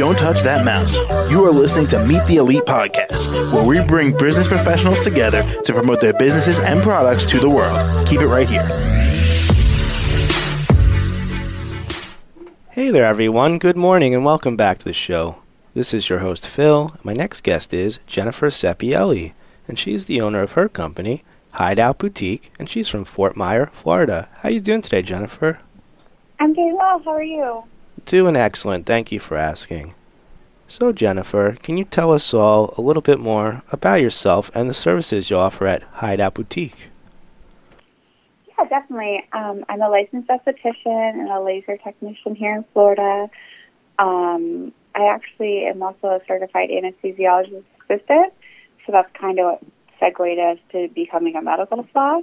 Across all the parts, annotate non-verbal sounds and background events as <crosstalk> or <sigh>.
Don't touch that mouse. You are listening to Meet the Elite Podcast, where we bring business professionals together to promote their businesses and products to the world. Keep it right here. Hey there, everyone. Good morning and welcome back to the show. This is your host, Phil. My next guest is Jennifer Sepielli, and she's the owner of her company, Hideout Boutique, and she's from Fort Myer, Florida. How you doing today, Jennifer? I'm doing well. How are you? Doing excellent. Thank you for asking. So, Jennifer, can you tell us all a little bit more about yourself and the services you offer at Hideout Boutique? Yeah, definitely. Um, I'm a licensed esthetician and a laser technician here in Florida. Um, I actually am also a certified anesthesiologist assistant, so that's kind of what segued us to becoming a medical spa.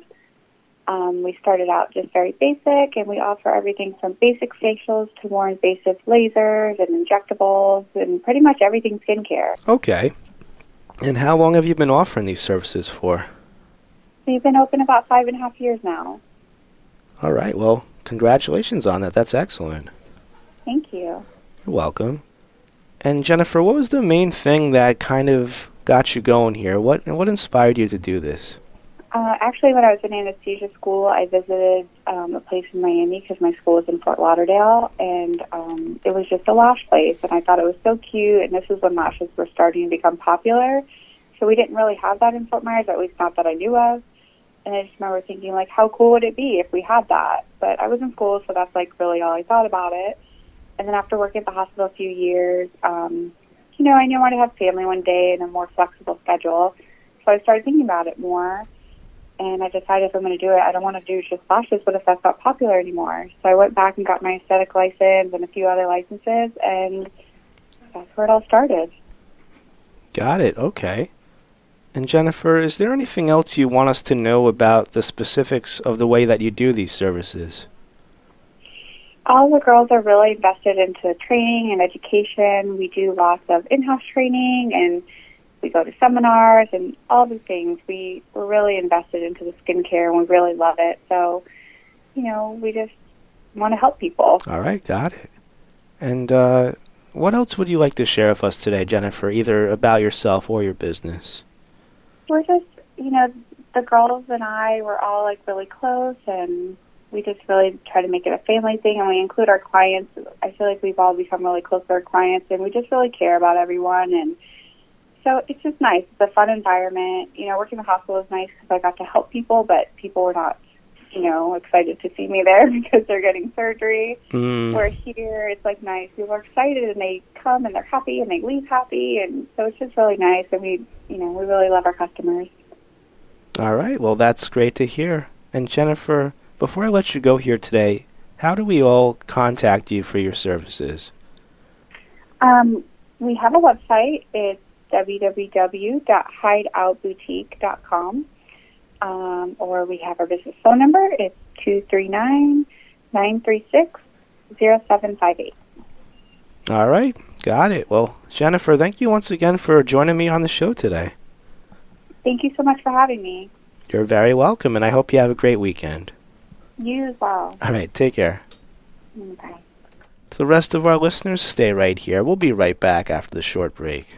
Um, we started out just very basic, and we offer everything from basic facials to more invasive lasers and injectables, and pretty much everything skincare. Okay. And how long have you been offering these services for? We've been open about five and a half years now. All right. Well, congratulations on that. That's excellent. Thank you. You're welcome. And Jennifer, what was the main thing that kind of got you going here? What what inspired you to do this? Uh, actually, when I was in anesthesia school, I visited um, a place in Miami because my school was in Fort Lauderdale, and um, it was just a lash place, and I thought it was so cute. And this was when lashes were starting to become popular, so we didn't really have that in Fort Myers, at least not that I knew of. And I just remember thinking, like, how cool would it be if we had that? But I was in school, so that's like really all I thought about it. And then after working at the hospital a few years, um, you know, I knew I wanted to have family one day and a more flexible schedule. So I started thinking about it more and I decided if I'm going to do it, I don't want to do just lashes. What if that's not popular anymore? So I went back and got my aesthetic license and a few other licenses, and that's where it all started. Got it. Okay. And Jennifer, is there anything else you want us to know about the specifics of the way that you do these services? All the girls are really invested into training and education. We do lots of in-house training and we go to seminars and all the things. We we're really invested into the skincare and we really love it. So, you know, we just want to help people. All right, got it. And uh, what else would you like to share with us today, Jennifer, either about yourself or your business? We're just, you know, the girls and I were all like really close and we just really try to make it a family thing and we include our clients. I feel like we've all become really close to our clients and we just really care about everyone and so it's just nice. It's a fun environment. You know, working in the hospital is nice because I got to help people, but people were not, you know, excited to see me there <laughs> because they're getting surgery. Mm. Where here, it's like nice. People are excited and they come and they're happy and they leave happy, and so it's just really nice. And we, you know, we really love our customers. All right. Well, that's great to hear. And Jennifer, before I let you go here today, how do we all contact you for your services? Um, we have a website. It's www.hideoutboutique.com. Um, or we have our business phone number. It's 239 936 0758. All right. Got it. Well, Jennifer, thank you once again for joining me on the show today. Thank you so much for having me. You're very welcome, and I hope you have a great weekend. You as well. All right. Take care. Bye. To the rest of our listeners, stay right here. We'll be right back after the short break.